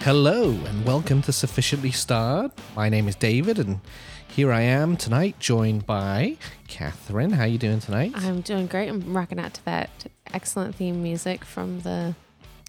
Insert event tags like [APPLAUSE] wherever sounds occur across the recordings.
Hello and welcome to Sufficiently Starred. My name is David and here I am tonight joined by Catherine. How are you doing tonight? I'm doing great. I'm rocking out to that excellent theme music from the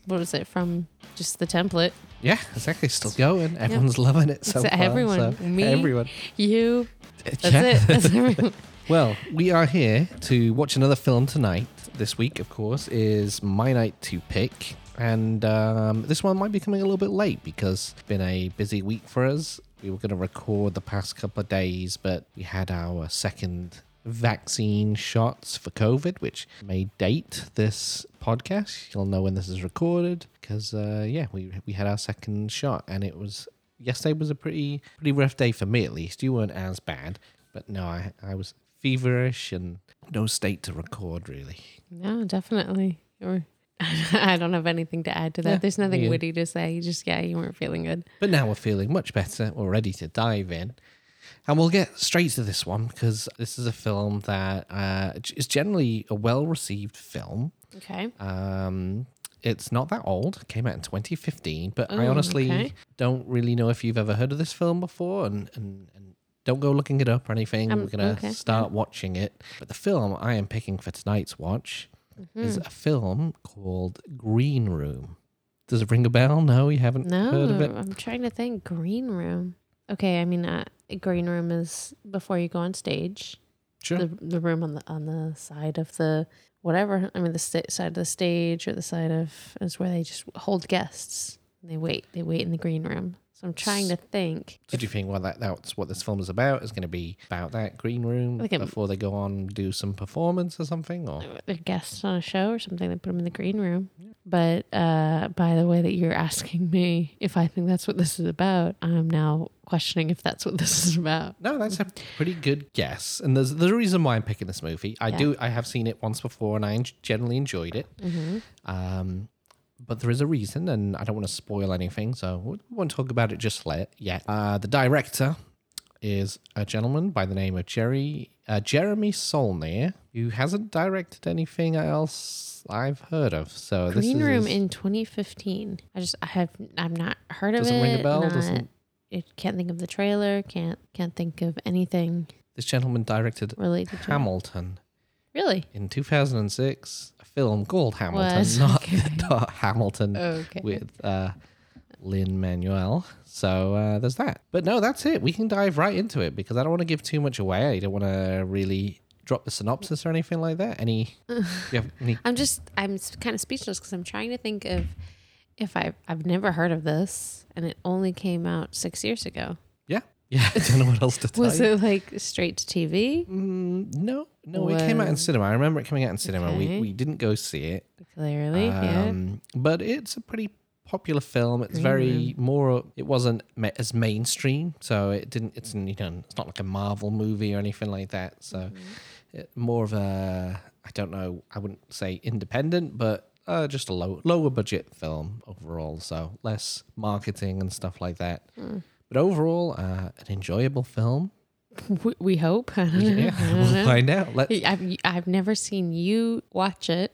what was it from just the template. yeah, exactly. Still going. Everyone's loving it so It's far. everyone. so- Me, Everyone. You. Uh, That's Yeah. it. That's everyone. [LAUGHS] Well, we are here to watch another film tonight. This week, of course, is my night to pick. And um, this one might be coming a little bit late because it's been a busy week for us. We were going to record the past couple of days, but we had our second vaccine shots for COVID, which may date this podcast. You'll know when this is recorded because, uh, yeah, we, we had our second shot and it was yesterday was a pretty pretty rough day for me at least. You weren't as bad, but no, I I was feverish and no state to record really. No, definitely. Or [LAUGHS] I don't have anything to add to that. Yeah, There's nothing yeah. witty to say. You just yeah, you weren't feeling good. But now we're feeling much better. We're ready to dive in. And we'll get straight to this one because this is a film that uh, is generally a well received film. Okay. Um, it's not that old. It came out in 2015, but I honestly okay. don't really know if you've ever heard of this film before, and, and, and don't go looking it up or anything. Um, We're gonna okay, start watching it. But the film I am picking for tonight's watch is Mm-hmm. a film called Green Room. Does it ring a bell? No, you haven't No, heard of it. I'm trying to think. Green room. Okay, I mean, uh, green room is before you go on stage. Sure. the the room on the on the side of the whatever. I mean, the sta- side of the stage or the side of is where they just hold guests. They wait. They wait in the green room. So I'm trying to think. Did you think well that that's what this film is about? Is going to be about that green room Like before they go on and do some performance or something? Or They're guests on a show or something. They put them in the green room. But uh, by the way that you're asking me if I think that's what this is about, I'm now questioning if that's what this is about. No, that's a pretty good guess. And there's there's a reason why I'm picking this movie. I do I have seen it once before and I en- generally enjoyed it. Um, but there is a reason, and I don't want to spoil anything, so we won't talk about it just yet. Uh, the director is a gentleman by the name of Jerry uh, Jeremy Saulnier, who hasn't directed anything else I've heard of. So this Green is room in 2015. I just I have I've not heard of Doesn't it. ring a bell, not- doesn't- I can't think of the trailer. Can't can't think of anything this gentleman directed related to it. Hamilton. Really? in 2006, a film called Hamilton, Was? not, Okay. [LAUGHS] not Hamilton Okay. with uh, Lin-Manuel. So uh, there's that. But no, that's it. We can dive right into it because I don't want to give too much away. I don't want to really drop the synopsis or anything like that. Any, you have any [LAUGHS] I'm just I'm kind of speechless because I'm trying to think of if I I've never heard of this and it only came out six years ago. yeah, [LAUGHS] yeah. I don't know what else to tell Was you. it like straight to TV? Mm, no, no. It came out in cinema. I remember it coming out in cinema. We Okay. we didn't go see it. Clearly, yeah. Um, But it's a pretty popular film. It's very more. It wasn't ma- as mainstream, so it didn't. It's you know, it's not like a Marvel movie or anything like that. So Mm-hmm. it, more of a. I don't know. I wouldn't say independent, but uh, just a low lower budget film overall. So less marketing and stuff like that. But overall, uh, an enjoyable film. [LAUGHS] We, we hope. [LAUGHS] I don't know. Yeah, I don't we'll know. find out. Let, I've I've never seen you watch it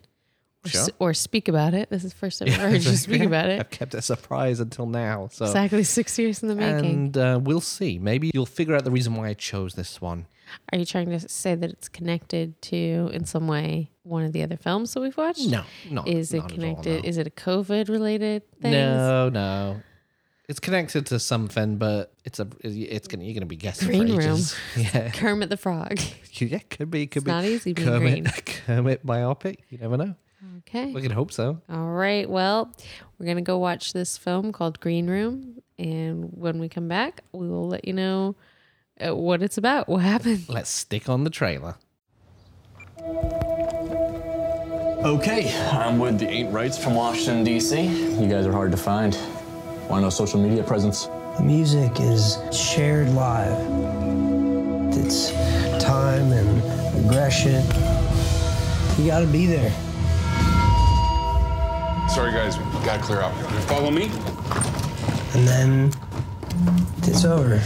or, Sure. s- or speak about it. This is the first time I've heard you [LAUGHS] speak about it. I've kept it a surprise until now. So Exactly six years in the making. and uh, we'll see. Maybe you'll figure out the reason why I chose this one. Are you trying to say that it's connected to, in some way, one of the other films that we've watched? No, not. Is it not at all, connected? no. Is it a COVID related thing? No, no. It's connected to something, but it's a. It's gonna. You're gonna be guessing Green for room. [LAUGHS] Yeah, Kermit the Frog. [LAUGHS] yeah. Could be. Could It's be. not easy being Kermit. green. [LAUGHS] Kermit biopic. You never know. Okay. We can hope so. All right. Well, we're going to go watch this film called Green Room. And when we come back, we will let you know uh, what it's about, what happened. Let's stick on the trailer. Okay, I'm with the Ain't Rights from Washington, D.C. You guys are hard to find. Why no social media presence? Music is shared live. It's time and aggression. You gotta be there. Sorry, guys, we gotta clear up. You follow me? And then it's over.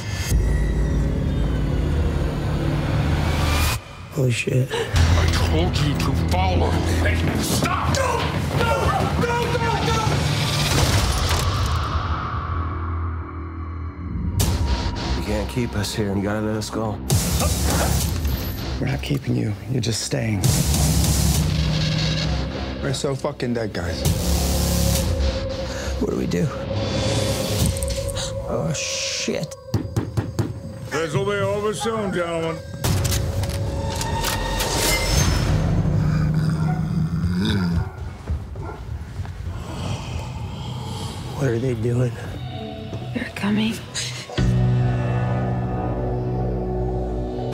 Holy shit. I told you to follow. Hey, stop! No! No! No! No! Can't keep us here. You gotta let us go. We're not keeping you. You're just staying. We're so fucking dead, guys. What do we do? Oh, shit. This will be over soon, gentlemen. What are they doing? They're coming.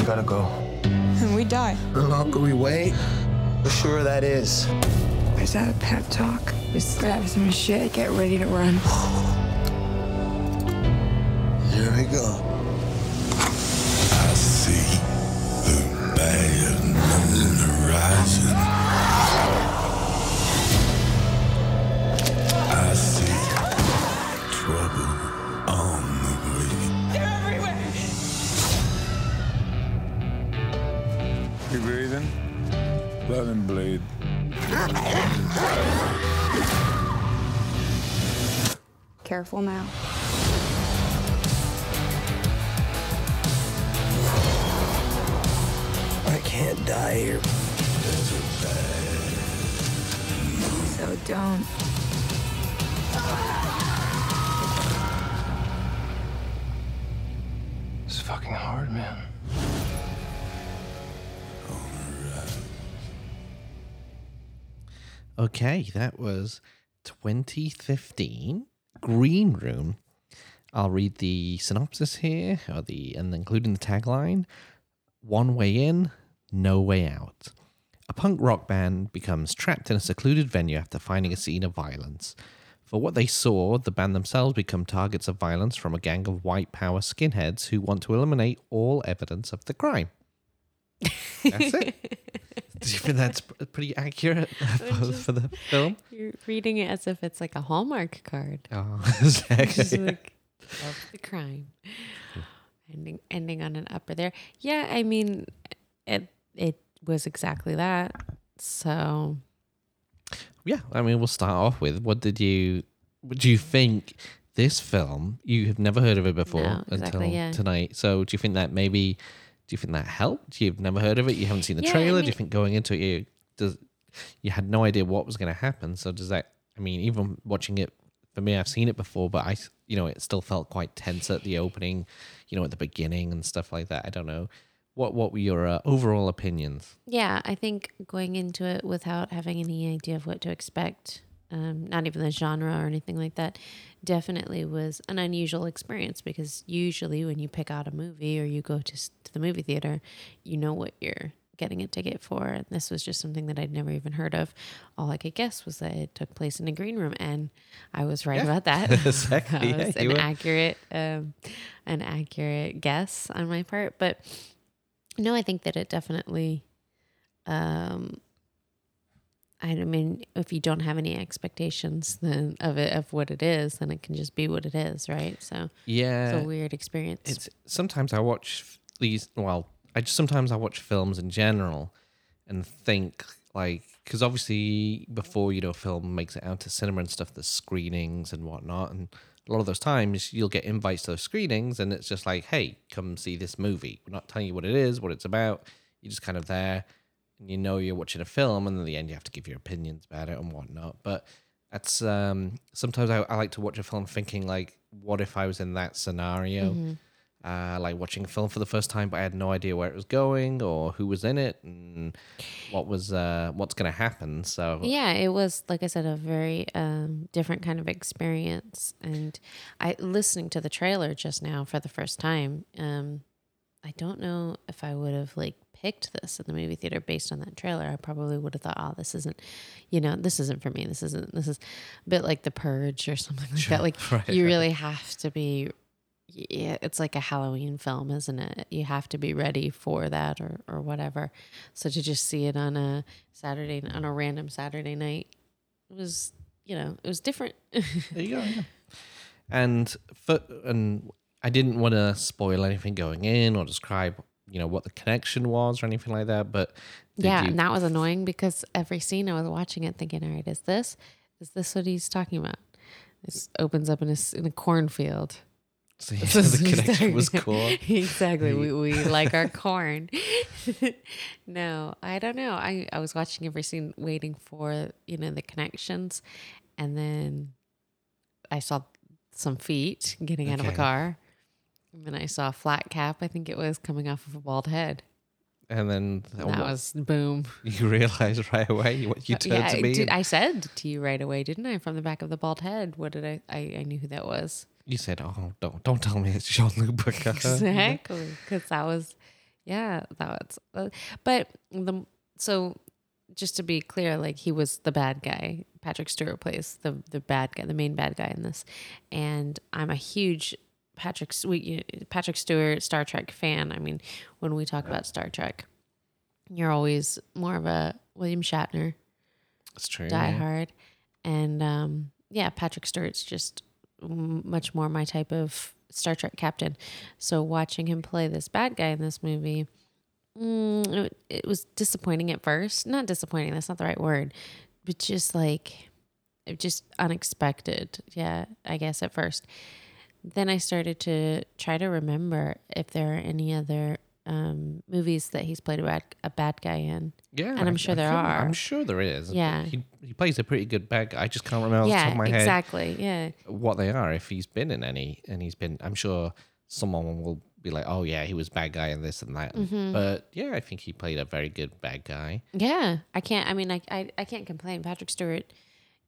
Gotta go. And we die. The longer we wait? the sure that is. Is that a pep talk? Just grab some shit, get ready to run. Here we go. Careful now. I can't die here. So don't. It's fucking hard, man. Okay, that was 2015 Green Room. I'll read the synopsis here, or the and including the tagline: "One way in, no way out." A punk rock band becomes trapped in a secluded venue after finding a scene of violence. For what they saw, the band themselves become targets of violence from a gang of white power skinheads who want to eliminate all evidence of the crime. That's it. [LAUGHS] Do you think that's pretty accurate [LAUGHS] for, for the film? You're reading it as if it's like a Hallmark card. Oh, [LAUGHS] exactly. like of the crime. Ending ending on an upper there. Yeah, I mean it it was exactly that. So yeah. I mean, we'll start off with what did you, what do you think this film? You have never heard of it before No, exactly, until yeah. tonight. So, do you think that maybe, do you think that helped? You've never heard of it. You haven't seen the Yeah, I trailer. do you think going into it, you does you had no idea what was going to happen? So, does that? I mean, even watching it for me, I've seen it before, but I, you know, it still felt quite tense at the opening, you know, at the beginning and stuff like that. I don't know. What What were your uh, overall opinions? yeah, I think going into it without having any idea of what to expect, um, not even the genre or anything like that, definitely was an unusual experience because usually when you pick out a movie or you go to, to the movie theater, you know what you're getting a ticket for. And this was just something that I'd never even heard of. All I could guess was that it took place in a green room, and I was right about that. [LAUGHS] Exactly, [LAUGHS] that was you an were. accurate, um, an accurate guess on my part. But no, I think that it definitely. Um, I mean, if you don't have any expectations then of it of what it is, then it can just be what it is, right? So Yeah, it's a weird experience. it's sometimes I watch these. Well, I just sometimes I watch films in general and think like because obviously before you know film makes it out to cinema and stuff, there's screenings and whatnot, and a lot of those times you'll get invites to those screenings, and it's just like, hey, come see this movie. We're not telling you what it is, what it's about. You're just kind of there, and you know you're watching a film, and in the end you have to give your opinions about it and whatnot. But that's um sometimes I, I like to watch a film thinking like, what if I was in that scenario? uh, like watching a film for the first time, but I had no idea where it was going or who was in it and what was uh, what's going to happen. So yeah it was like i said a very um, different kind of experience and i listening to the trailer just now for the first time um, i don't know if i would have like picked this in the movie theater based on that trailer i probably would have thought oh this isn't you know this isn't for me this isn't this is a bit like the purge or [LAUGHS] something like that like Right, you right. really have to be yeah, it's like a Halloween film, isn't it? You have to be ready for that or, or whatever. So to just see it on a Saturday, on a random Saturday night, it was, you know, it was different. [LAUGHS] there you go. yeah. And for, and I didn't want to spoil anything going in or describe you know what the connection was or anything like that. But yeah, you- and that was annoying because every scene I was watching it thinking, all right, is this, is this what he's talking about? This opens up in a, in a cornfield. So yeah, [LAUGHS] the [LAUGHS] connection was corn. [LAUGHS] exactly. We, we like our corn. no, I don't know. I, I was watching every scene waiting for, you know, the connections. And then I saw some feet getting out of a car. And then I saw a flat cap, I think it was, coming off of a bald head. And then And that was boom. [LAUGHS] you realized right away what you turned yeah, to me. did, I said to you right away, didn't I? From the back of the bald head. What did I? I, I knew who that was. you said, "Oh, don't don't tell me it's Jean Luc Picard." [LAUGHS] exactly because that was yeah that was uh, but the so just to be clear like he was the bad guy patrick stewart plays the the bad guy the main bad guy in this and i'm a huge patrick we, patrick stewart star trek fan i mean when we talk about star trek you're always more of a william shatner It's true. Die. Hard, and um, yeah, Patrick Stewart's just much more my type of Star Trek captain. So watching him play this bad guy in this movie, mm, it, it was disappointing at first. Not disappointing. That's not the right word, but just like just unexpected. Yeah, I guess at first. Then I started to try to remember if there are any other um, movies that he's played a bad, a bad guy in. Yeah, And I'm I- sure I there are. I'm sure there is. Yeah. he, he plays a pretty good bad guy. I just can't remember off the top yeah, of my head exactly. Yeah. what they are. If he's been in any, and he's been, I'm sure someone will be like, "Oh yeah, he was bad guy in this and that." Mm-hmm. But yeah, I think he played a very good bad guy. Yeah, I can't. I mean, I I, I can't complain. Patrick Stewart,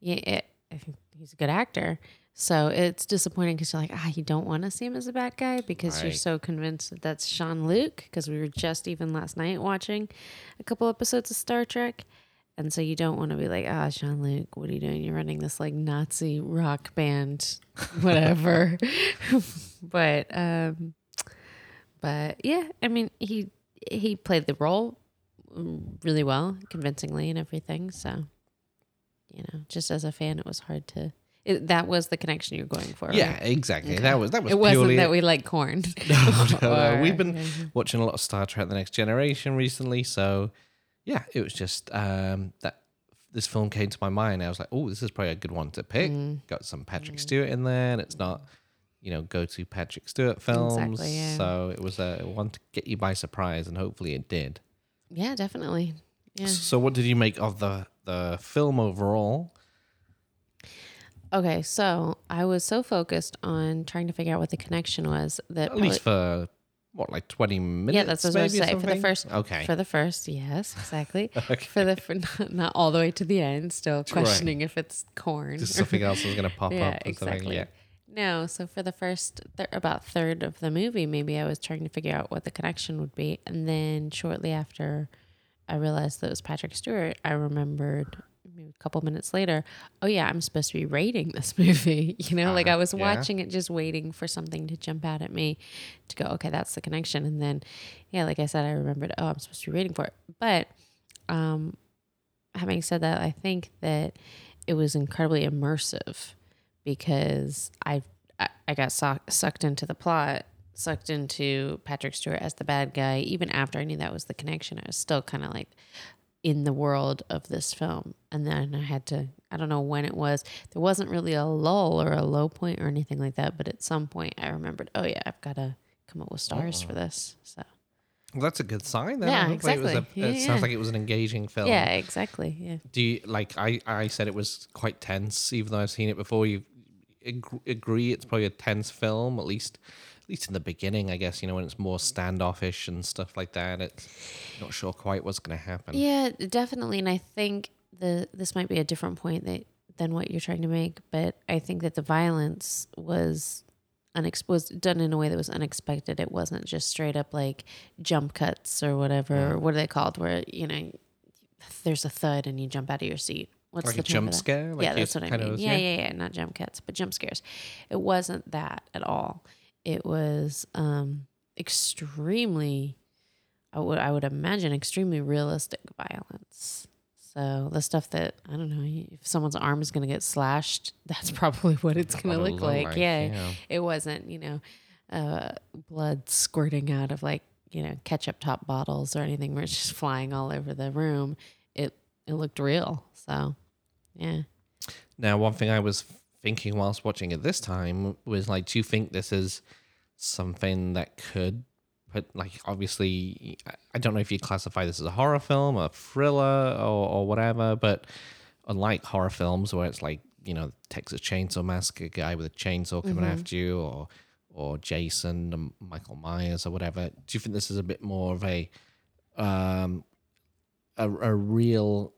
yeah, it, I think he's a good actor. So it's disappointing because you're like, ah, you don't want to see him as a bad guy because you're so convinced that that's Jean Luc. Because we were just even last night watching a couple episodes of Star Trek, and so you don't want to be like, ah, Jean Luc, what are you doing? You're running this like Nazi rock band, [LAUGHS] whatever. [LAUGHS] but um, but yeah, I mean, he he played the role really well, convincingly, and everything. So, you know, just as a fan, it was hard to. It, that was the connection you're going for. Yeah, right? exactly. That was that was It wasn't purely that we like corn. [LAUGHS] no, no, no. [LAUGHS] We've been watching a lot of Star Trek: The Next Generation recently, so yeah, it was just um, that this film came to my mind. I was like, oh, this is probably a good one to pick. Mm. Got some Patrick Stewart in there, and it's not you know go to Patrick Stewart films, Exactly, yeah. so it was a one to get you by surprise, and hopefully it did. Yeah, definitely. Yeah. So, what did you make of the the film overall? Okay, so I was so focused on trying to figure out what the connection was that At least for what, like twenty minutes? yeah, that's what I was going to say. For the first, okay, For the first, yes, exactly. [LAUGHS] For the for [LAUGHS] not, not all the way to the end, still questioning if it's corn. just something else is going to pop yeah, up. Exactly. Yeah. No, so for the first th- about third of the movie, maybe I was trying to figure out what the connection would be, and then shortly after I realized that it was Patrick Stewart, I remembered maybe a couple minutes later, oh yeah, I'm supposed to be rating this [LAUGHS] movie. You know, like I was yeah. watching it, just waiting for something to jump out at me to go, okay, that's the connection, and then yeah, like I said, I remembered, oh, I'm supposed to be rating for it, but um, having said that, I think that it was incredibly immersive because I I, I got suck, sucked into the plot, sucked into Patrick Stewart as the bad guy. Even after I knew that was the connection, I was still kind of like in the world of this film. And then I had to I don't know when it was. There wasn't really a lull or a low point or anything like that, but at some point I remembered, oh yeah, I've got to come up with stars for this. So Well, that's a good sign. Then. Yeah, Hopefully It, was a, exactly. it Yeah, sounds yeah. like it was an engaging film. yeah, exactly. Yeah. Do you like? I I said it was quite tense, even though I've seen it before. You agree it's probably a tense film, at least at least in the beginning. I guess you know when it's more standoffish and stuff like that. It's not sure quite what's going to happen. Yeah, definitely. And I think the this might be a different point that than what you're trying to make, but I think that the violence was unex- was done in a way that was unexpected. It wasn't just straight up like jump cuts or whatever. What are they called? Where you know there's a thud and you jump out of your seat. What's Like the a jump scare? Like yeah, that's what I mean. of- yeah, yeah? yeah, yeah, not jump cuts, but jump scares. It wasn't that at all. It was um extremely I would I would imagine extremely realistic violence. So the stuff that I don't know, if someone's arm is going to get slashed, [LAUGHS] that's probably what it's going to look like. like, Yeah. yeah. it wasn't you know, uh, blood squirting out of like you know ketchup top bottles or anything where it's just flying all over the room. It it looked real. So yeah, Now, one thing I was thinking whilst watching it this time was like, do you think this is something that could put like obviously I- don't know if you classify this as a horror film, a thriller, or, or whatever, but unlike horror films where it's like you know Texas Chainsaw Massacre guy with a chainsaw coming after you, or or Jason and Michael Myers or whatever, do you think this is a bit more of a um a, a real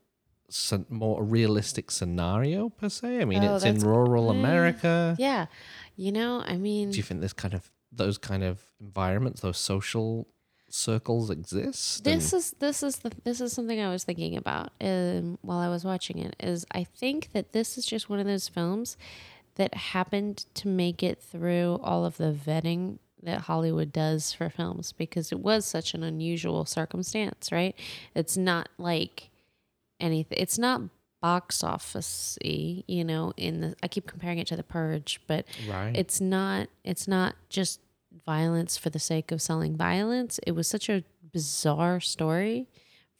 more realistic scenario per se? I mean, Oh, it's in rural eh, America. Yeah. You know, I mean, Do you think this kind of those kind of environments, those social circles exist? this is this is the this is something I was thinking about um, while I was watching it. Is I think that this is just one of those films that happened to make it through all of the vetting that Hollywood does for films because it was such an unusual circumstance, right? It's not like anything. It's not box office you know in the i keep comparing it to the purge but Right. it's not it's not just violence for the sake of selling violence it was such a bizarre story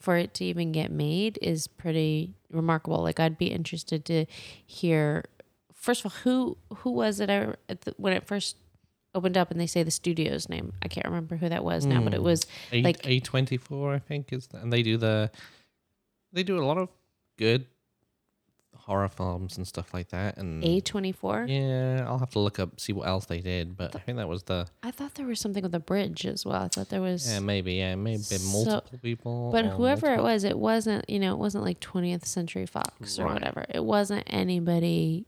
for it to even get made is pretty remarkable like i'd be interested to hear first of all who who was it I, at the, when it first opened up and they say the studio's name i can't remember who that was now but it hmm. was A like A twenty four, I think is, and they do the, they do a lot of good horror films and stuff like that. And a24 yeah, I'll have to look up see what else they did, but I think that was the i thought there was something with the bridge as well i thought there was yeah maybe yeah maybe So- multiple people, But whoever it was, it wasn't, you know, it wasn't like 20th Century Fox or Right. whatever. It wasn't anybody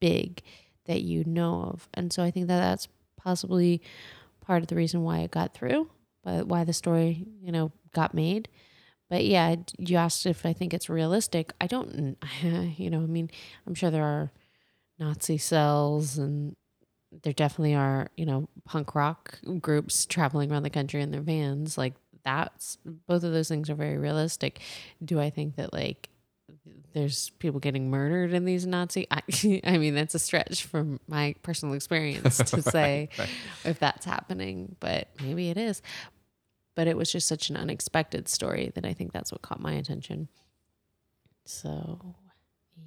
big that you know of. And so I think that that's possibly part of the reason why it got through, but why the story, you know, got made. But yeah, you asked if I think it's realistic. I don't, [LAUGHS] you know, I mean, I'm sure there are Nazi cells and there definitely are, you know, punk rock groups traveling around the country in their vans. Like that's both of those things are very realistic. Do I think that like there's people getting murdered in these Nazi? I, [LAUGHS] I mean, that's a stretch from my personal experience to [LAUGHS] say if that's happening, but maybe it is. But it was just such an unexpected story that I think that's what caught my attention. So,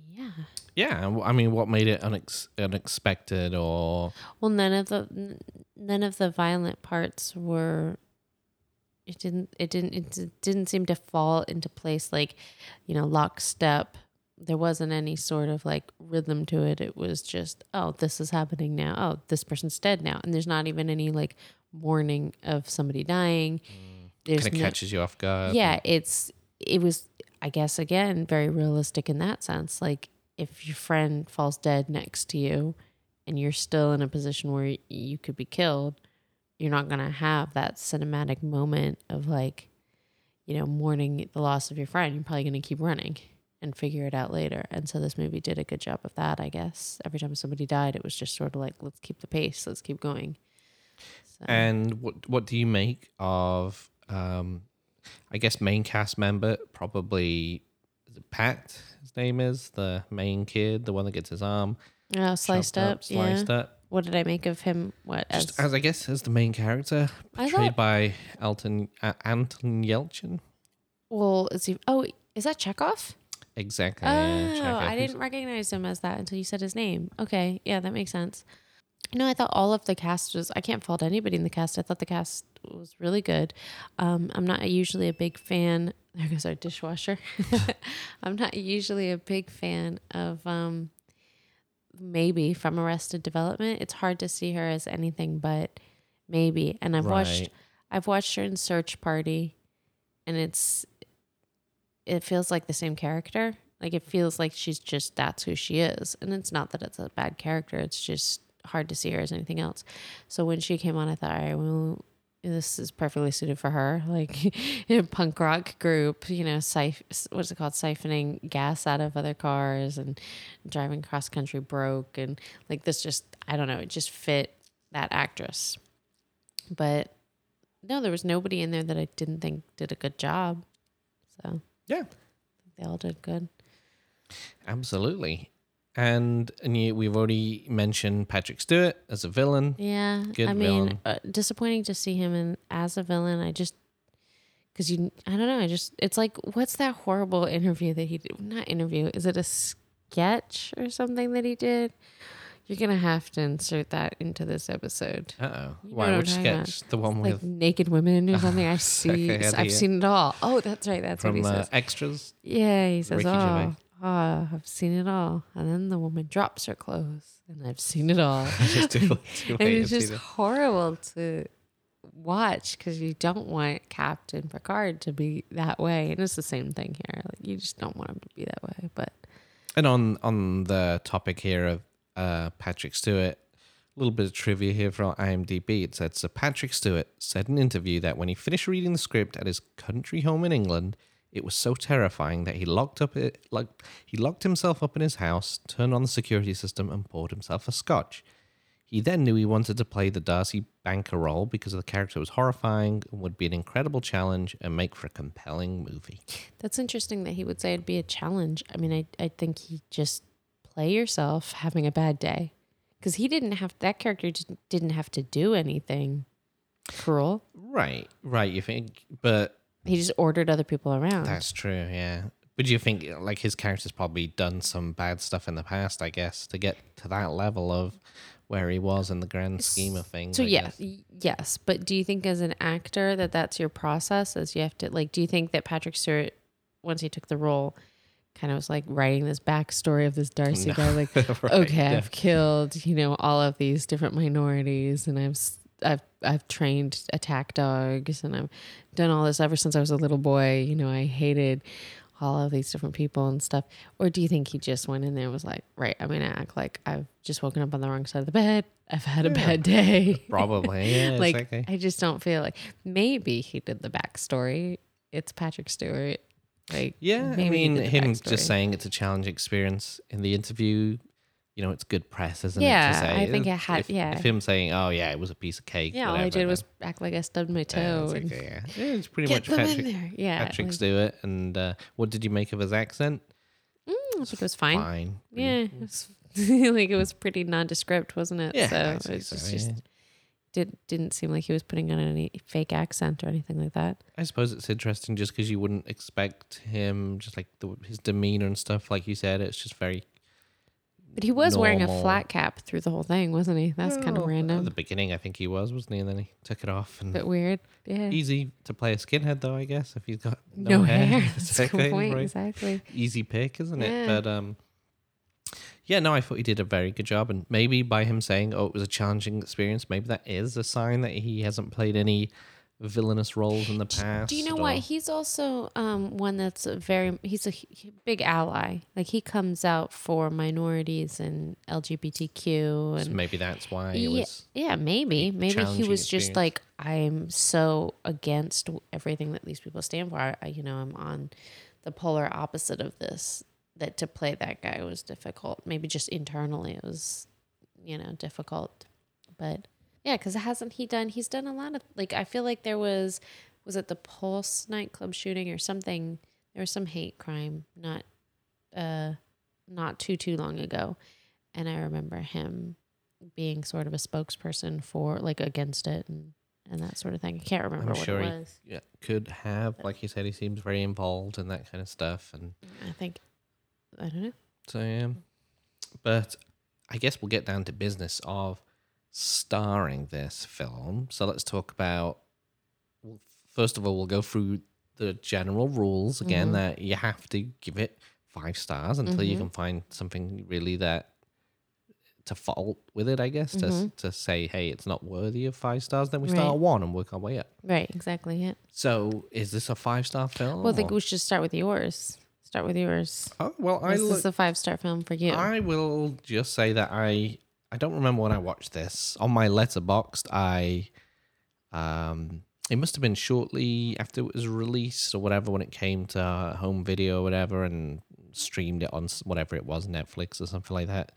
yeah. yeah. I mean, what made it unex- unexpected or Well, none of the none of the violent parts were. It didn't. It didn't. It didn't seem to fall into place like, you know, lockstep. There wasn't any sort of like rhythm to it. It was just, oh, this is happening now. Oh, this person's dead now, and there's not even any like mourning of somebody dying. Mm. There's kind of no- catches you off guard? yeah, it's it was I guess again very realistic in that sense. Like if your friend falls dead next to you and you're still in a position where you could be killed, you're not going to have that cinematic moment of like you know mourning the loss of your friend. You're probably going to keep running and figure it out later. And so this movie did a good job of that, I guess. Every time somebody died, it was just sort of like let's keep the pace, let's keep going. So. And what what do you make of um I guess main cast member probably is it Pat his name is the main kid the one that gets his arm Oh, sliced chopped up, sliced yeah. up What did I make of him? What just as I guess as the main character portrayed thought- by Elton uh, Anton Yelchin Well, is he? Oh, is that Chekov? Exactly Oh, yeah, I didn't recognize him as that until you said his name. Okay, yeah, that makes sense. No, I thought all of the cast was. I can't fault anybody in the cast. I thought the cast was really good. Um, I'm not usually a big fan. [LAUGHS] There goes our dishwasher. [LAUGHS] I'm not usually a big fan of um, Maeby from Arrested Development. It's hard to see her as anything but Maeby. And I've watched I've watched her in Search Party, and it's it feels like the same character. Like it feels like she's just that's who she is, and it's not that it's a bad character. It's just hard to see her as anything else. So when she came on, I thought, all right, well, this is perfectly suited for her. [LAUGHS] Like in a punk rock group, you know, siph- what's it called, siphoning gas out of other cars and driving cross country broke, and like this just I don't know, it just fit that actress. But no, there was nobody in there that I didn't think did a good job. So yeah they all did good. absolutely and and you, we've already mentioned Patrick Stewart as a villain Yeah, Good I mean, villain. uh, disappointing to see him in as a villain. I just because you, I don't know. I just it's like what's that horrible [LAUGHS] interview that he did? Not interview. Is it a sketch or something that he did? You're gonna have to insert that into this episode. Uh oh. You know Why? I'm Which talking about. sketch? The one Like with naked women or [LAUGHS] something. I've seen. Okay, yeah, I've seen it all. Oh, that's right. That's what from he uh, says. extras. Yeah, he says, Ricky "Oh, Gervais. oh, I've seen it all." And then the woman drops her clothes, and I've seen it all. [LAUGHS] Just [LAUGHS] and it's see just that. horrible to watch because you don't want Captain Picard to be that way, and it's the same thing here. Like you just don't want him to be that way. But And on on the topic here of uh, Patrick Stewart, a little bit of trivia here from IMDb. It said Sir Patrick Stewart said in an interview that when he finished reading the script at his country home in England, it was so terrifying that he locked up it like he locked himself up in his house, turned on the security system, and poured himself a scotch. He then knew he wanted to play the Darcy Banker role because the character was horrifying and would be an incredible challenge and make for a compelling movie. that's interesting that he would say it'd be a challenge. I mean, I I think he just play yourself having a bad day because he didn't have that character didn't have to do anything cruel. Right, right. You think, but He just ordered other people around. That's true, yeah. But do you think like his character's probably done some bad stuff in the past, I guess, to get to that level of where he was in the grand scheme of things? So I yeah, yes, but do you think as an actor that that's your process? As you have to like, do you think that Patrick Stewart, once he took the role, kind of was like writing this backstory of this Darcy guy, like, [LAUGHS] Right, okay, yeah. I've killed you know all of these different minorities, and I've I've I've trained attack dogs, and I've done all this ever since I was a little boy. You know, I hated all of these different people and stuff. Or do you think he just went in there and was like, right, I'm gonna act like I've just woken up on the wrong side of the bed. I've had a bad day. [LAUGHS] Probably, yeah, like exactly. I just don't feel like maybe he did the backstory. It's Patrick Stewart. Like Yeah, I mean, him just saying it's a challenge experience in the interview, you know, it's good press, isn't Yeah, it? To say I think it had- if, yeah. If him saying, "Oh yeah, it was a piece of cake," Yeah, all I whatever, did was act like I stubbed my yeah, toe. and okay, yeah. Yeah, it's pretty much Patrick. Yeah, Patrick like- Stewart. And uh, what did you make of his accent? Mm, I think it was fine. Fine. Yeah, it was, [LAUGHS] like it was pretty nondescript, wasn't it? Yeah, so it's so, just, just yeah. Did didn't seem like he was putting on any fake accent or anything like that. I suppose it's interesting just because you wouldn't expect him, just like the, his demeanor and stuff. Like you said, it's just very. But he was wearing a flat cap through the whole thing, wasn't he? That's kind of Well, At random. the beginning, I think he was, wasn't he? And then he took it off. And bit weird. Yeah. easy to play a skinhead, though. I guess if he's got no, no, hair. [LAUGHS] That's That's a good point. right. Exactly. Easy pick, isn't it? Yeah. But um, yeah, no, I thought he did a very good job, and maybe by him saying, "Oh, it was a challenging experience," maybe that is a sign that he hasn't played any villainous roles in the past. Do you know what? He's also um, one that's a very he's a big ally. Like he comes out for minorities and LGBTQ So and maybe that's why yeah, was. yeah, maybe maybe he was just like I'm so against everything that these people stand for. I, you know, I'm on the polar opposite of this. That to play that guy was difficult. Maybe just internally it was, you know, difficult. But yeah, because hasn't he done? He's done a lot of like. I feel like there was, was it the Pulse nightclub shooting or something? There was some hate crime not, uh, not too too long ago, and I remember him being sort of a spokesperson for like against it and and that sort of thing. I can't remember I'm what sure it he yeah, could have, like you said, he seems very involved in that kind of stuff, and I think I don't know. so yeah. But I guess we'll get down to business of starring this film. So let's talk about. well, First of all, we'll go through the general rules again Mhm. that you have to give it five stars until you Mhm. can find something really that to fault with it. I guess to Mhm. to say, hey, it's not worthy of five stars. Then we Right. start at one and work our way up. Right, exactly. Yeah. So is this a five star film? Well, I think or- we should start with yours. Start with yours. Oh well, I this look, is a five star film for you. I will just say that I I don't remember when I watched this on my Letterboxd. I um it must have been shortly after it was released or whatever when it came to home video or whatever and streamed it on whatever it was Netflix or something like that.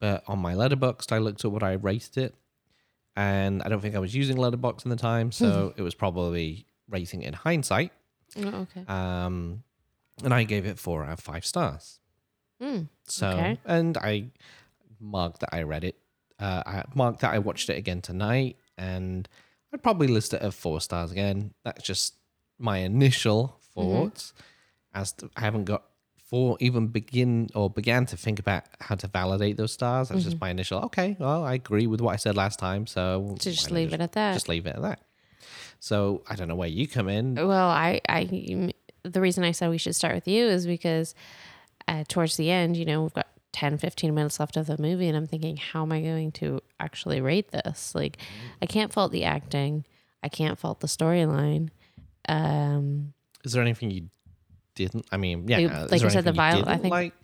But on my Letterboxd, I looked at what I rated it, and I don't think I was using Letterboxd in the time, so [LAUGHS] it was probably rating in hindsight. Oh, okay. Um, and I gave it four out of five stars. Mm, So, Okay. and I marked that I read it. Uh, I marked that I watched it again tonight, and I'd probably list it at four stars again. That's just my initial Mm-hmm. thoughts. As to, I haven't got four, even begin or began to think about how to validate those stars. That's Mm-hmm. just my initial. Okay, well, I agree with what I said last time, so So just leave it at that. Just leave it at that. So I don't know where you come in. Well, I, I, the reason I said we should start with you is because uh, towards the end, you know, we've got 10, 15 minutes left of the movie, and I'm thinking, how am I going to actually rate this? Like, I can't fault the acting, I can't fault the storyline. Um, Is there anything you didn't? I mean, yeah, is like there I said, the anything you viol- I think- like?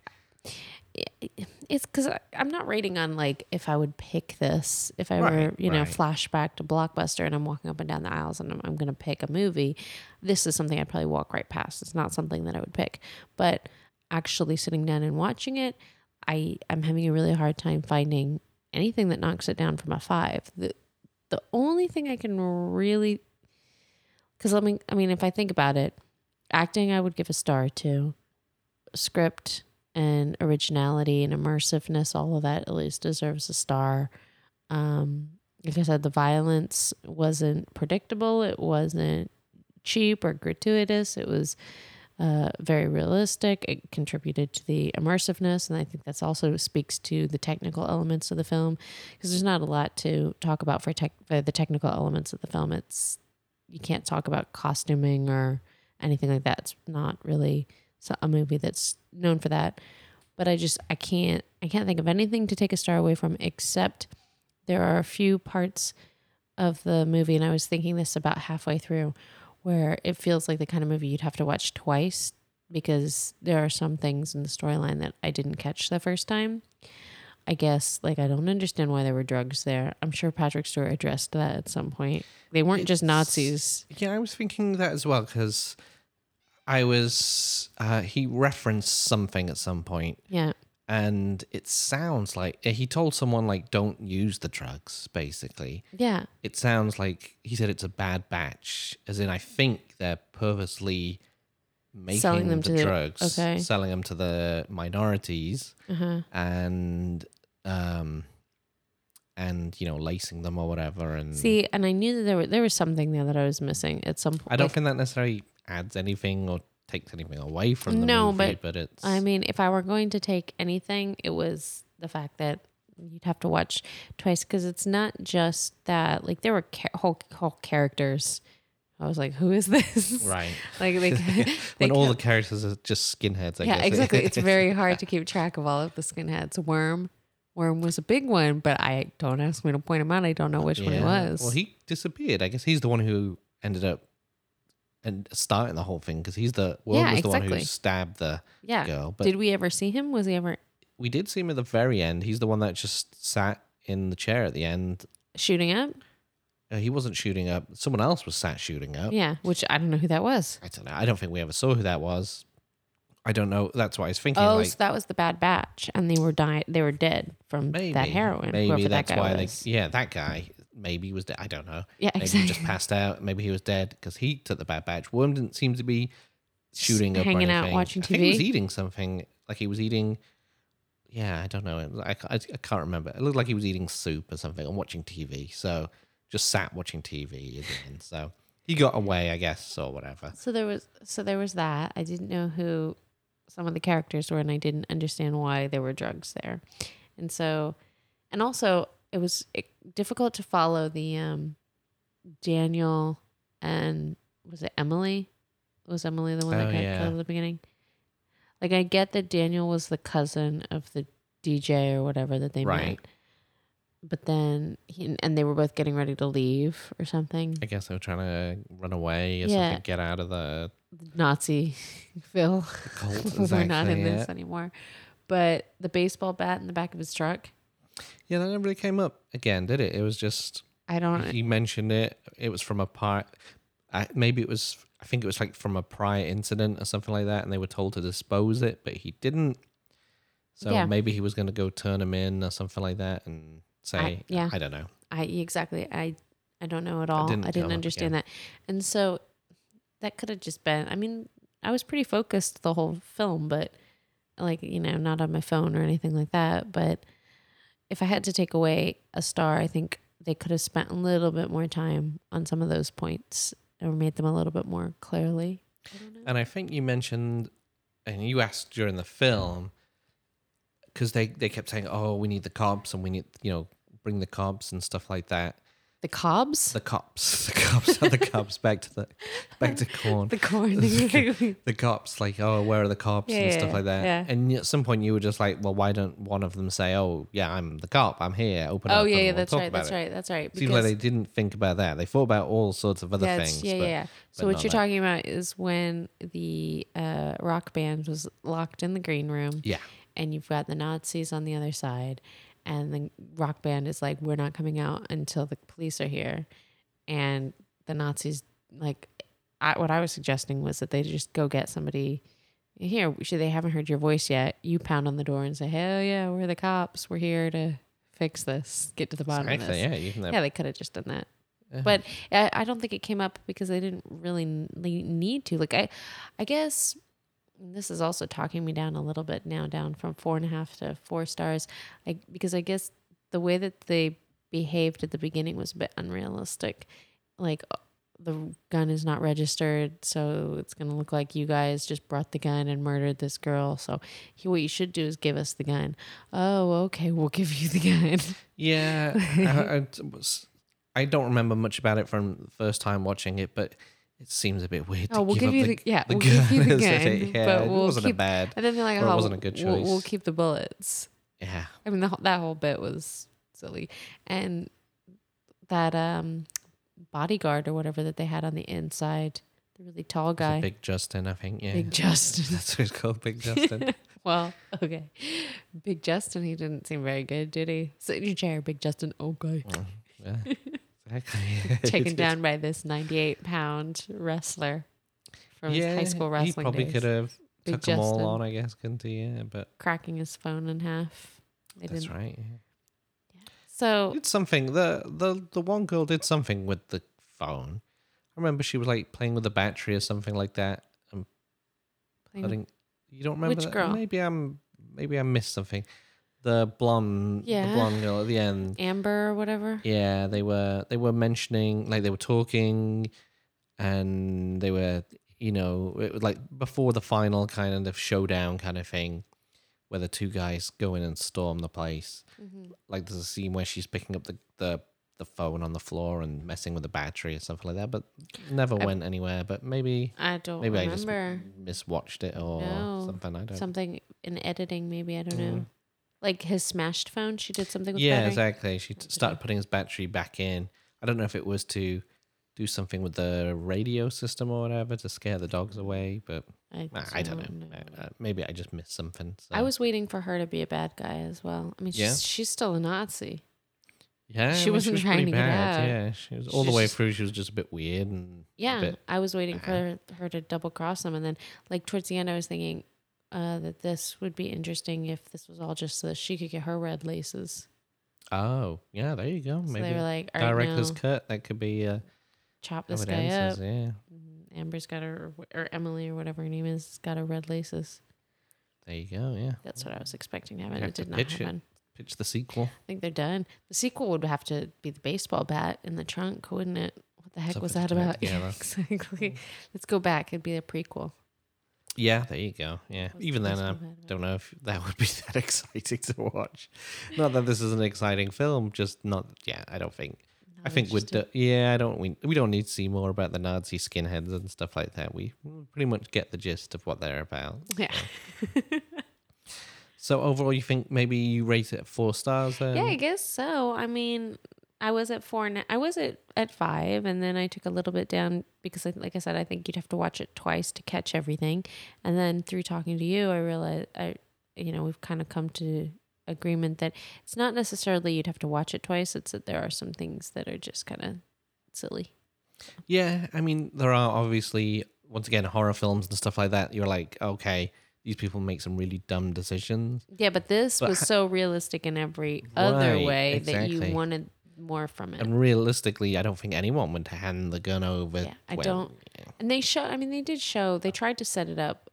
It's because I'm not rating on like if I would pick this if I Right, were you know right. flashback to blockbuster and I'm walking up and down the aisles and I'm, I'm going to pick a movie. This is something I'd probably walk right past. It's not something that I would pick, but actually sitting down and watching it, I I'm having a really hard time finding anything that knocks it down from a five. The the only thing I can really because I mean I mean if I think about it, acting I would give a star to, script and originality and immersiveness, all of that at least deserves a star. Um, like I said, the violence wasn't predictable. It wasn't cheap or gratuitous. It was uh, very realistic. It contributed to the immersiveness, and I think that's also speaks to the technical elements of the film because there's not a lot to talk about for tech for the technical elements of the film. It's you can't talk about costuming or anything like that. It's not really a movie that's known for that. But I just I can't I can't think of anything to take a star away from except there are a few parts of the movie, and I was thinking this about halfway through, where it feels like the kind of movie you'd have to watch twice because there are some things in the storyline that I didn't catch the first time. I guess like I don't understand why there were drugs there. I'm sure Patrick Stewart addressed that at some point. They weren't just Nazis. Yeah, I was thinking that as well because I was. Uh, he referenced something at some point, Yeah. and it sounds like he told someone like, "Don't use the drugs." Basically, Yeah. it sounds like he said it's a bad batch, as in I think they're purposely making Selling them the to the- drugs, okay. selling them to the minorities, Uh-huh. and um, and you know lacing them or whatever. And See, and I knew that there were there was something there that I was missing at some point. I don't think that necessarily adds anything or takes anything away from the No, movie, but but, it's I mean, if I were going to take anything, it was the fact that you'd have to watch twice because it's not just that. Like there were ca- whole whole characters. I was like, who is this? [LAUGHS] right. Like they, [LAUGHS] they when all the characters are just skinheads, I yeah, guess. exactly. It's [LAUGHS] very hard to keep track of all of the skinheads. Worm, Worm was a big one, but I don't ask me to point him out. I don't know which one it was. Well, he disappeared. I guess he's the one who ended up and starting the whole thing because he's the Worm Yeah, was the one who stabbed the yeah. girl. But Did we ever see him? Was he ever we did see him at the very end. He's the one that just sat in the chair at the end. shooting up? He wasn't shooting up. Someone else was sat shooting up. Yeah, which I don't know who that was. I don't know. I don't think we ever saw who that was. I don't know. That's what I was thinking. Oh, like, so that was the Bad Batch, and they were dying. They were dead from maybe that heroin. Maybe that's that why was. they. Yeah, that guy. Maybe he was dead. I don't know. Yeah, maybe he just passed out. Maybe he was dead because he took the bad batch. Worm didn't seem to be shooting up, or hanging out, watching I think he was eating something. Like he was eating. Yeah, I don't know. I, I, I can't remember. It looked like he was eating soup or something and watching TV. So just sat watching TV again. So he got away, I guess, or whatever. So there was so there was that. I didn't know who some of the characters were, and I didn't understand why there were drugs there, and so, and also it was difficult to follow the um, Daniel and was it Emily? Was Emily the one that Oh, got yeah. killed at the beginning? Like I get that Daniel was the cousin of the DJ or whatever that they Right. met. But then he, and they were both getting ready to leave or something. I guess they were trying to run away or Yeah. something, get out of the Nazi [LAUGHS] Phil. cult. [LAUGHS] We're not in exactly, this anymore. But the baseball bat in the back of his truck, Yeah, that never really came up again, did it? It was just I don't. he mentioned it. It was from a part. I, maybe it was. I think it was like from a prior incident or something like that, and they were told to dispose it, but he didn't. So Yeah. maybe he was going to go turn him in or something like that, and say, yeah. I don't know. I exactly. I I don't know at all. I didn't didn't, understand that, and so that could have just been. I mean, I was pretty focused the whole film, but like you know, not on my phone or anything like that. But if I had to take away a star, I think they could have spent a little bit more time on some of those points or made them a little bit more clearly. And I think you mentioned and you asked during the film because they they kept saying, "Oh, we need the cops and we need you know bring the cops and stuff like that." The Cobbs? The cops, [LAUGHS] the cops, the cops. Back to the back to corn. The corn. [LAUGHS] [LAUGHS] the cops like oh where are the cops and Yeah, stuff like that yeah. and at some point you were just like well why don't one of them say oh yeah i'm the cop i'm here open up oh, and yeah, yeah, we'll that's right. That's it." right. That's right. seems like they didn't think about that they thought about all sorts of other That's- things Yeah, but, yeah, yeah. So but what you're that. talking about is when the uh, rock band was locked in the green room. yeah And you've got the Nazis on the other side, and the rock band is like, "We're not coming out until the police are here," and the Nazis like, I, what I was suggesting was that they just go get somebody. Here, should they haven't heard your voice yet? You pound on the door and say, "Hell yeah, we're the cops. We're here to fix this. Get to the bottom of this." yeah can Yeah, they could have just done that. Yeah. But I, I don't think it came up because they didn't really n- need to. Like I, I guess this is also talking me down a little bit now, down from four and a half to four stars. I because I guess the way that they behaved at the beginning was a bit unrealistic. Like uh, the gun is not registered, so it's gonna look like you guys just brought the gun and murdered this girl. So he, what you should do is give us the gun. Oh, okay, we'll give you the gun. yeah [LAUGHS] I, I, was- I don't remember much about it from the first time watching it but it seems a bit weird to Oh, we'll give you the, the yeah, the we'll give you the [LAUGHS] gun. gun, yeah, but it we'll wasn't keep. a bad And then they're like, or it "Oh, wasn't a good We'll, we'll keep the bullets." yeah I mean, the, whole- that whole bit was silly, and that um bodyguard or whatever that they had on the inside, the really tall guy, big justin i think yeah Big Justin. [LAUGHS] that's what it's called big [LAUGHS] justin well, okay, Big Justin. He didn't seem very good, did he? Sit in your chair, Big Justin. Okay, yeah exactly [LAUGHS] [LAUGHS] taken down by this ninety-eight pound wrestler from his high school wrestling He probably days. could have Big took them all on, I guess, couldn't he? Yeah, but cracking his phone in half. They that's didn't. right. yeah. So Did something. The the the one girl did something with the phone. I remember she was like playing with the battery or something like that. And playing with- putting. You don't remember Which that? girl? Maybe I'm. Maybe I missed something. The blonde. Yeah. The blonde girl at the end. Amber or whatever. Yeah, they were they were mentioning like they were talking, and they were you know it was like before the final kind of showdown kind of thing, where the two guys go in and storm the place. Mm-hmm. Like there's a scene where she's picking up the the the phone on the floor and messing with the battery or something like that, but never went anywhere. But maybe I don't maybe I just miswatched it or No. something. I don't. something in editing, maybe I don't Mm. know. Like his smashed phone, she did something with yeah, battery? exactly. She t- started putting his battery back in. I don't know if it was to do something with the radio system or whatever to scare the dogs away, but I, I don't know. Uh, uh, maybe I just missed something. So. I was waiting for her to be a bad guy as well. I mean, she's, Yeah. she's still a Nazi. yeah, she I mean, wasn't was trying to get bad. out. Yeah, she was all She the way just- through. She was just a bit weird and a Yeah, bit- I was waiting for her to double cross them, and then like towards the end, I was thinking uh, that this would be interesting if this was all just so that she could get her red laces. Oh, yeah, there you go. So Maybe they were like, "All right, director's now, cut. That could be uh, chop this guy up." Yeah, Mhm. Amber's got her, or Emily, or whatever her name is, got her red laces. there you go. Yeah, That's what I was expecting to happen. Have It did not pitch it. happen. pitch the sequel. I think they're done. The sequel would have to be the baseball bat in the trunk, wouldn't it? What the heck was that about? [LAUGHS] Yeah, exactly. Let's go back. It'd be a prequel. Yeah, there you go. Yeah, even then, I one about it? don't know if that [LAUGHS] would be that exciting to watch. Not that this is an exciting film, just not. Yeah, I don't think. I think with the yeah, I don't. We we don't need to see more about the Nazi skinheads and stuff like that. We pretty much get the gist of what they're about. Yeah. [LAUGHS] So overall, you think maybe you rate it four stars? Then? Yeah, I guess so. I mean, I was at four. and I was at at five, and then I took a little bit down because, like like I said, I think you'd have to watch it twice to catch everything. And then through talking to you, I realized I, you know, we've kind of come to agreement that it's not necessarily you'd have to watch it twice. It's that there are some things that are just kind of silly. Yeah, I mean, there are obviously once again horror films and stuff like that. You're like, okay, these people make some really dumb decisions. Yeah, but this But was so realistic in every other Right, way that you wanted more from it. And realistically, I don't think anyone would hand the gun over. Yeah, I don't. yeah. And they show. I mean, they did show. They tried to set it up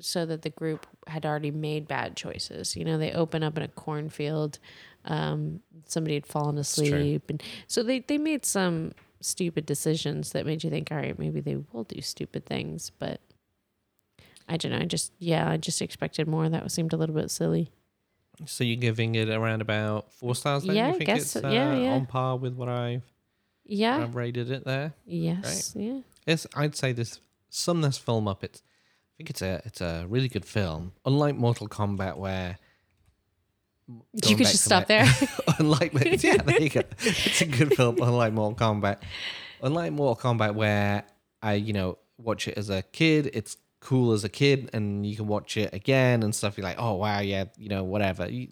so that the group had already made bad choices. You know, they open up in a cornfield. Um, somebody had fallen asleep, and so they they made some stupid decisions that made you think, all right, maybe they will do stupid things. But I don't know. I just yeah, I just expected more. That seemed a little bit silly. So you're giving it around about four stars then? Yeah, you I think guess it's so. Yeah, uh, yeah. on par with what I've, Yeah. I've rated it there? yes. Yeah. It's I'd say this sum this film up. It's I think it's a it's a really good film. Unlike Mortal Kombat, where You could just stop my- there. [LAUGHS] unlike yeah, there you go. It's a good film. [LAUGHS] Unlike Mortal Kombat, unlike Mortal Kombat, where I you know watch it as a kid, it's cool as a kid, and you can watch it again and stuff. You're like, oh wow, yeah, you know, whatever. You,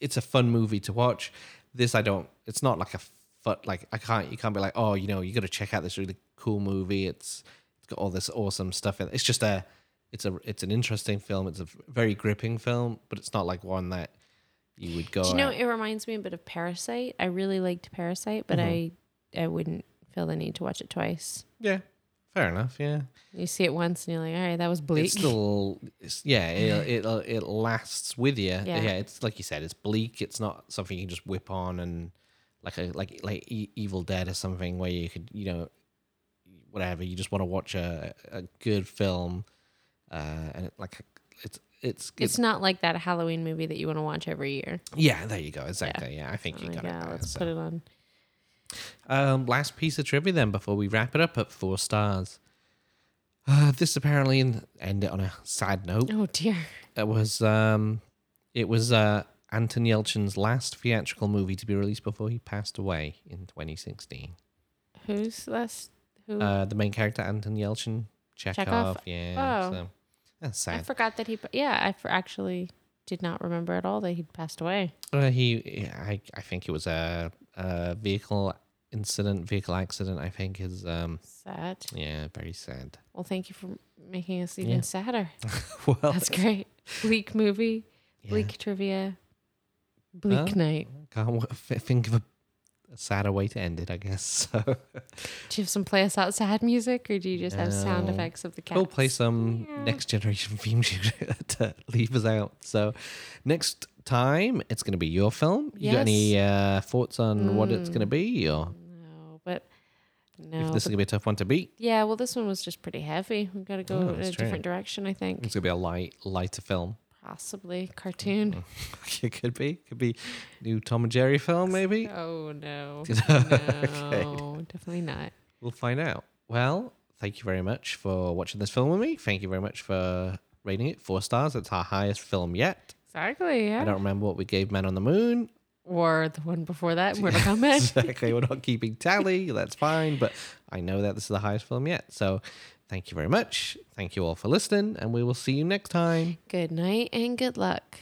it's a fun movie to watch. This I don't. It's not like a fun. Like I can't. You can't be like, oh, you know, you got to check out this really cool movie. It's it's got all this awesome stuff in. it. It's just a. It's a. It's an interesting film. It's a very gripping film, but it's not like one that you would go. Do you know, out- it reminds me a bit of Parasite. I really liked Parasite, but mm-hmm. I I wouldn't feel the need to watch it twice. Yeah, fair enough. Yeah, You see it once and you're like, all right, that was bleak. it's still, it's, yeah, it, it it lasts with you. Yeah. Yeah. it's like you said, it's bleak. It's not something you can just whip on and like a like like e- Evil Dead or something where you could you know whatever you just want to watch a a good film, uh, and it, like it's it's it's not like that Halloween movie that you want to watch every year. yeah. There you go. Exactly. Yeah, I think you Like, got yeah, it. there, let's so. put it on. Um, last piece of trivia then before we wrap it up at four stars. Uh, this apparently and end it on a sad note. Oh dear. It was um, it was uh, Anton Yelchin's last theatrical movie to be released before he passed away in 2016. Who's last? Who? Uh, the main character Anton Yelchin, Chekov. Chekov? Yeah, Oh. so that's I forgot that he. Yeah, I for actually did not remember at all that he'd passed away. Uh, he, I, I think it was a, a vehicle incident, vehicle accident. I think is um, Sad. yeah, very sad. Well, thank you for making us even Yeah. sadder. [LAUGHS] well, That's great. Bleak movie, bleak trivia, bleak night. Can't think of a, a sadder way to end it, I guess. [LAUGHS] So Do you have some play us out sad music, or do you just have sound effects of the cat? we'll play some next generation [LAUGHS] theme tune to leave us out. So next time it's going to be your film. You got any uh, thoughts on what it's going to be, or No, but if no. this is going to be a tough one to beat? yeah, well, this one was just pretty heavy. We've got to go Oh, in a that's true. different direction. I think It's going to be a light, lighter film. possibly cartoon. [LAUGHS] it could be, could be new Tom and Jerry film, maybe. [LAUGHS] Oh no, [LAUGHS] no, definitely not. We'll find out. Well, thank you very much for watching this film with me. Thank you very much for rating it four stars. It's our highest film yet. Exactly. Yeah. I don't remember what we gave Man on the Moon. Or the one before that, [LAUGHS] Mortal Kombat. [LAUGHS] exactly. We're not keeping tally. That's fine. But I know that this is the highest film yet. So thank you very much. Thank you all for listening. And we will see you next time. Good night and good luck.